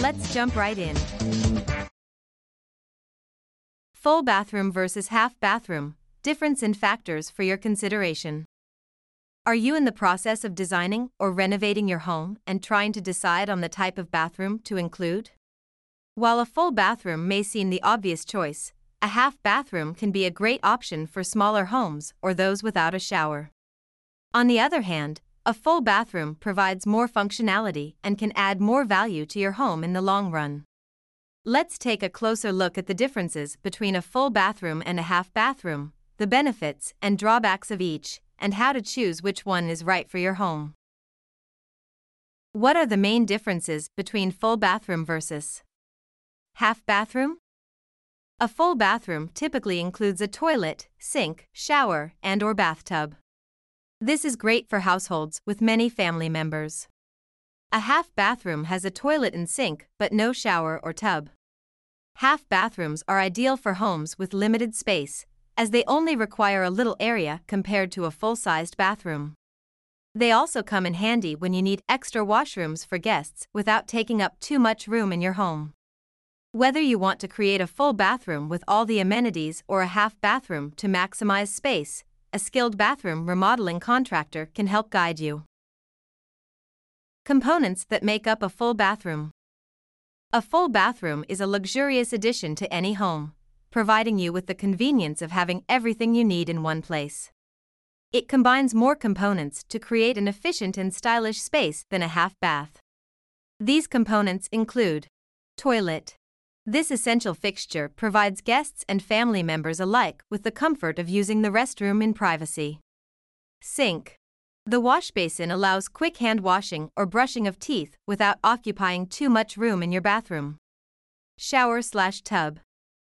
Let's jump right in. Full bathroom versus half bathroom, difference in factors for your consideration. Are you in the process of designing or renovating your home and trying to decide on the type of bathroom to include? While a full bathroom may seem the obvious choice, a half bathroom can be a great option for smaller homes or those without a shower. On the other hand, a full bathroom provides more functionality and can add more value to your home in the long run. Let's take a closer look at the differences between a full bathroom and a half bathroom, the benefits and drawbacks of each, and how to choose which one is right for your home. What are the main differences between full bathroom versus half bathroom? A full bathroom typically includes a toilet, sink, shower, and or bathtub. This is great for households with many family members. A half bathroom has a toilet and sink but no shower or tub. Half bathrooms are ideal for homes with limited space as they only require a little area compared to a full sized bathroom. They also come in handy when you need extra washrooms for guests without taking up too much room in your home. Whether you want to create a full bathroom with all the amenities or a half bathroom to maximize space, a skilled bathroom remodeling contractor can help guide you. Components that make up a full bathroom. A full bathroom is a luxurious addition to any home providing you with the convenience of having everything you need in one place. It combines more components to create an efficient and stylish space than a half bath. These components include toilet. This essential fixture provides guests and family members alike with the comfort of using the restroom in privacy. Sink. The wash basin allows quick hand washing or brushing of teeth without occupying too much room in your bathroom. Shower slash tub.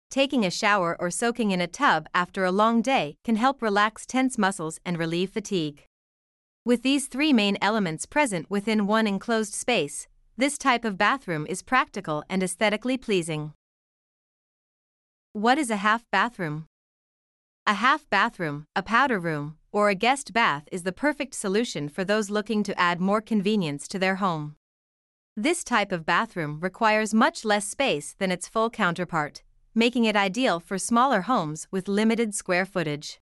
Taking a shower or soaking in a tub after a long day can help relax tense muscles and relieve fatigue. With these three main elements present within one enclosed space, this type of bathroom is practical and aesthetically pleasing. What is a half bathroom? A half bathroom, a powder room, or a guest bath is the perfect solution for those looking to add more convenience to their home. This type of bathroom requires much less space than its full counterpart making it ideal for smaller homes with limited square footage.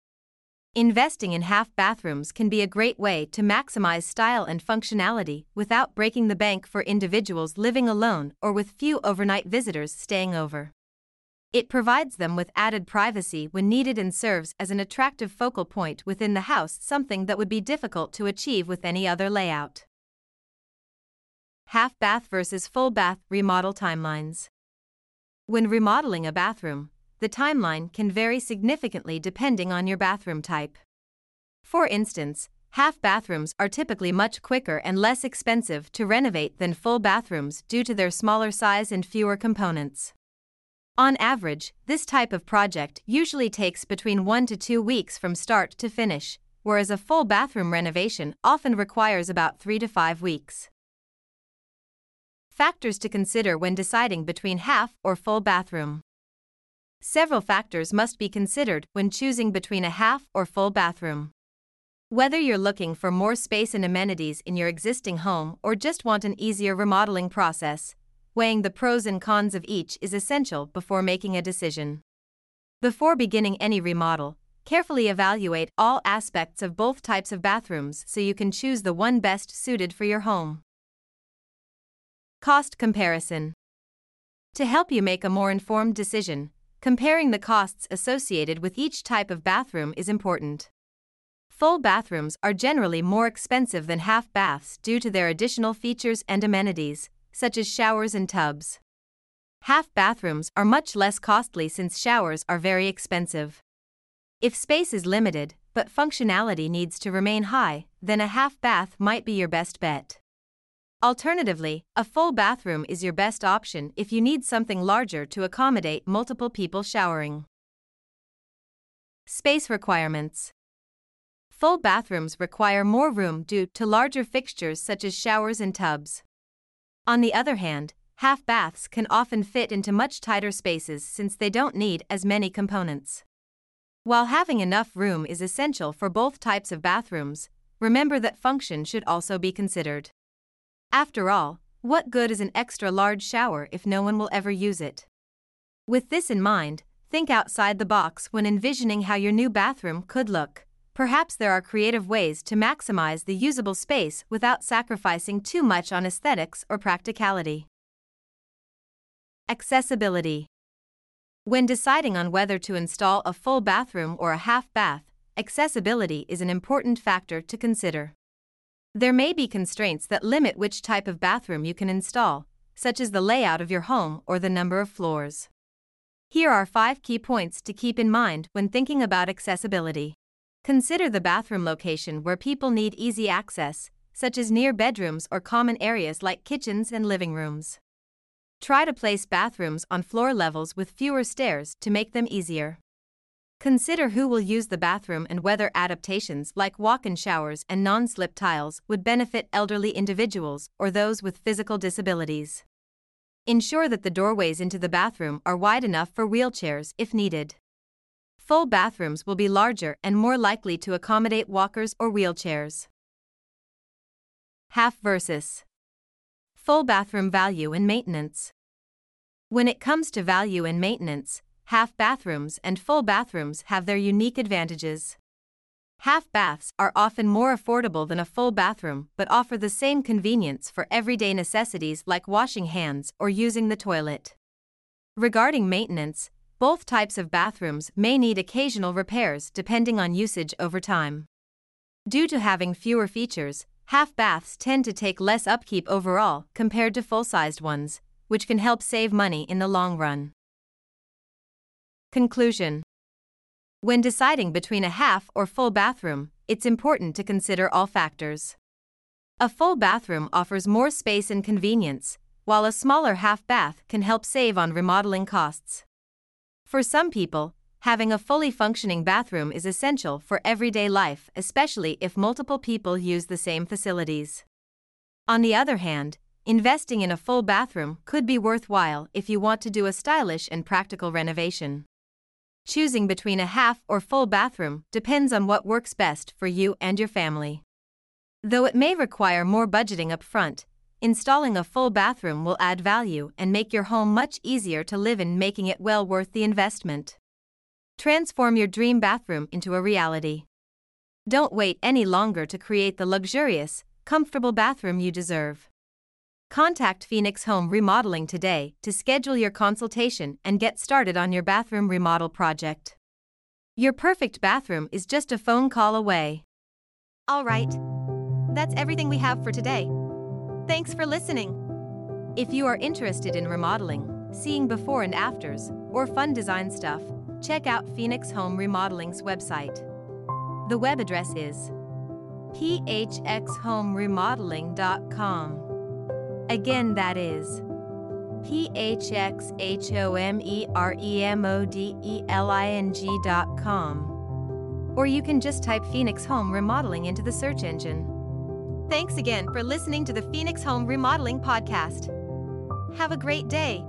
Investing in half bathrooms can be a great way to maximize style and functionality without breaking the bank for individuals living alone or with few overnight visitors staying over. It provides them with added privacy when needed and serves as an attractive focal point within the house, something that would be difficult to achieve with any other layout. Half bath versus full bath remodel timelines. When remodeling a bathroom, the timeline can vary significantly depending on your bathroom type. For instance, half bathrooms are typically much quicker and less expensive to renovate than full bathrooms due to their smaller size and fewer components. On average, this type of project usually takes between one to two weeks from start to finish, whereas a full bathroom renovation often requires about three to five weeks. Factors to consider when deciding between half or full bathroom. Several factors must be considered when choosing between a half or full bathroom. Whether you're looking for more space and amenities in your existing home or just want an easier remodeling process, weighing the pros and cons of each is essential before making a decision. Before beginning any remodel, carefully evaluate all aspects of both types of bathrooms so you can choose the one best suited for your home. Cost comparison. To help you make a more informed decision, comparing the costs associated with each type of bathroom is important. Full bathrooms are generally more expensive than half baths due to their additional features and amenities, such as showers and tubs. Half bathrooms are much less costly since showers are very expensive. If space is limited, but functionality needs to remain high, then a half bath might be your best bet. Alternatively, a full bathroom is your best option if you need something larger to accommodate multiple people showering. Space requirements Full bathrooms require more room due to larger fixtures such as showers and tubs. On the other hand, half baths can often fit into much tighter spaces since they don't need as many components. While having enough room is essential for both types of bathrooms, remember that function should also be considered. After all, what good is an extra large shower if no one will ever use it? With this in mind, think outside the box when envisioning how your new bathroom could look. Perhaps there are creative ways to maximize the usable space without sacrificing too much on aesthetics or practicality. Accessibility. When deciding on whether to install a full bathroom or a half bath, accessibility is an important factor to consider. There may be constraints that limit which type of bathroom you can install, such as the layout of your home or the number of floors. Here are five key points to keep in mind when thinking about accessibility. Consider the bathroom location where people need easy access, such as near bedrooms or common areas like kitchens and living rooms. Try to place bathrooms on floor levels with fewer stairs to make them easier. Consider who will use the bathroom and whether adaptations like walk in showers and non slip tiles would benefit elderly individuals or those with physical disabilities. Ensure that the doorways into the bathroom are wide enough for wheelchairs if needed. Full bathrooms will be larger and more likely to accommodate walkers or wheelchairs. Half versus Full bathroom value and maintenance. When it comes to value and maintenance, half bathrooms and full bathrooms have their unique advantages. Half baths are often more affordable than a full bathroom but offer the same convenience for everyday necessities like washing hands or using the toilet. Regarding maintenance, both types of bathrooms may need occasional repairs depending on usage over time. Due to having fewer features, Half baths tend to take less upkeep overall compared to full sized ones, which can help save money in the long run. Conclusion When deciding between a half or full bathroom, it's important to consider all factors. A full bathroom offers more space and convenience, while a smaller half bath can help save on remodeling costs. For some people, having a fully functioning bathroom is essential for everyday life, especially if multiple people use the same facilities. On the other hand, investing in a full bathroom could be worthwhile if you want to do a stylish and practical renovation. Choosing between a half or full bathroom depends on what works best for you and your family. Though it may require more budgeting up front, installing a full bathroom will add value and make your home much easier to live in, making it well worth the investment. Transform your dream bathroom into a reality. Don't wait any longer to create the luxurious, comfortable bathroom you deserve. Contact Phoenix Home Remodeling today to schedule your consultation and get started on your bathroom remodel project. Your perfect bathroom is just a phone call away. All right. That's everything we have for today. Thanks for listening. If you are interested in remodeling, seeing before and afters, or fun design stuff, check out Phoenix Home Remodeling's website. The web address is phxhomeremodeling.com. Again, that is phxhomeremodeling.com. Or you can just type Phoenix Home Remodeling into the search engine. Thanks again for listening to the Phoenix Home Remodeling Podcast. Have a great day.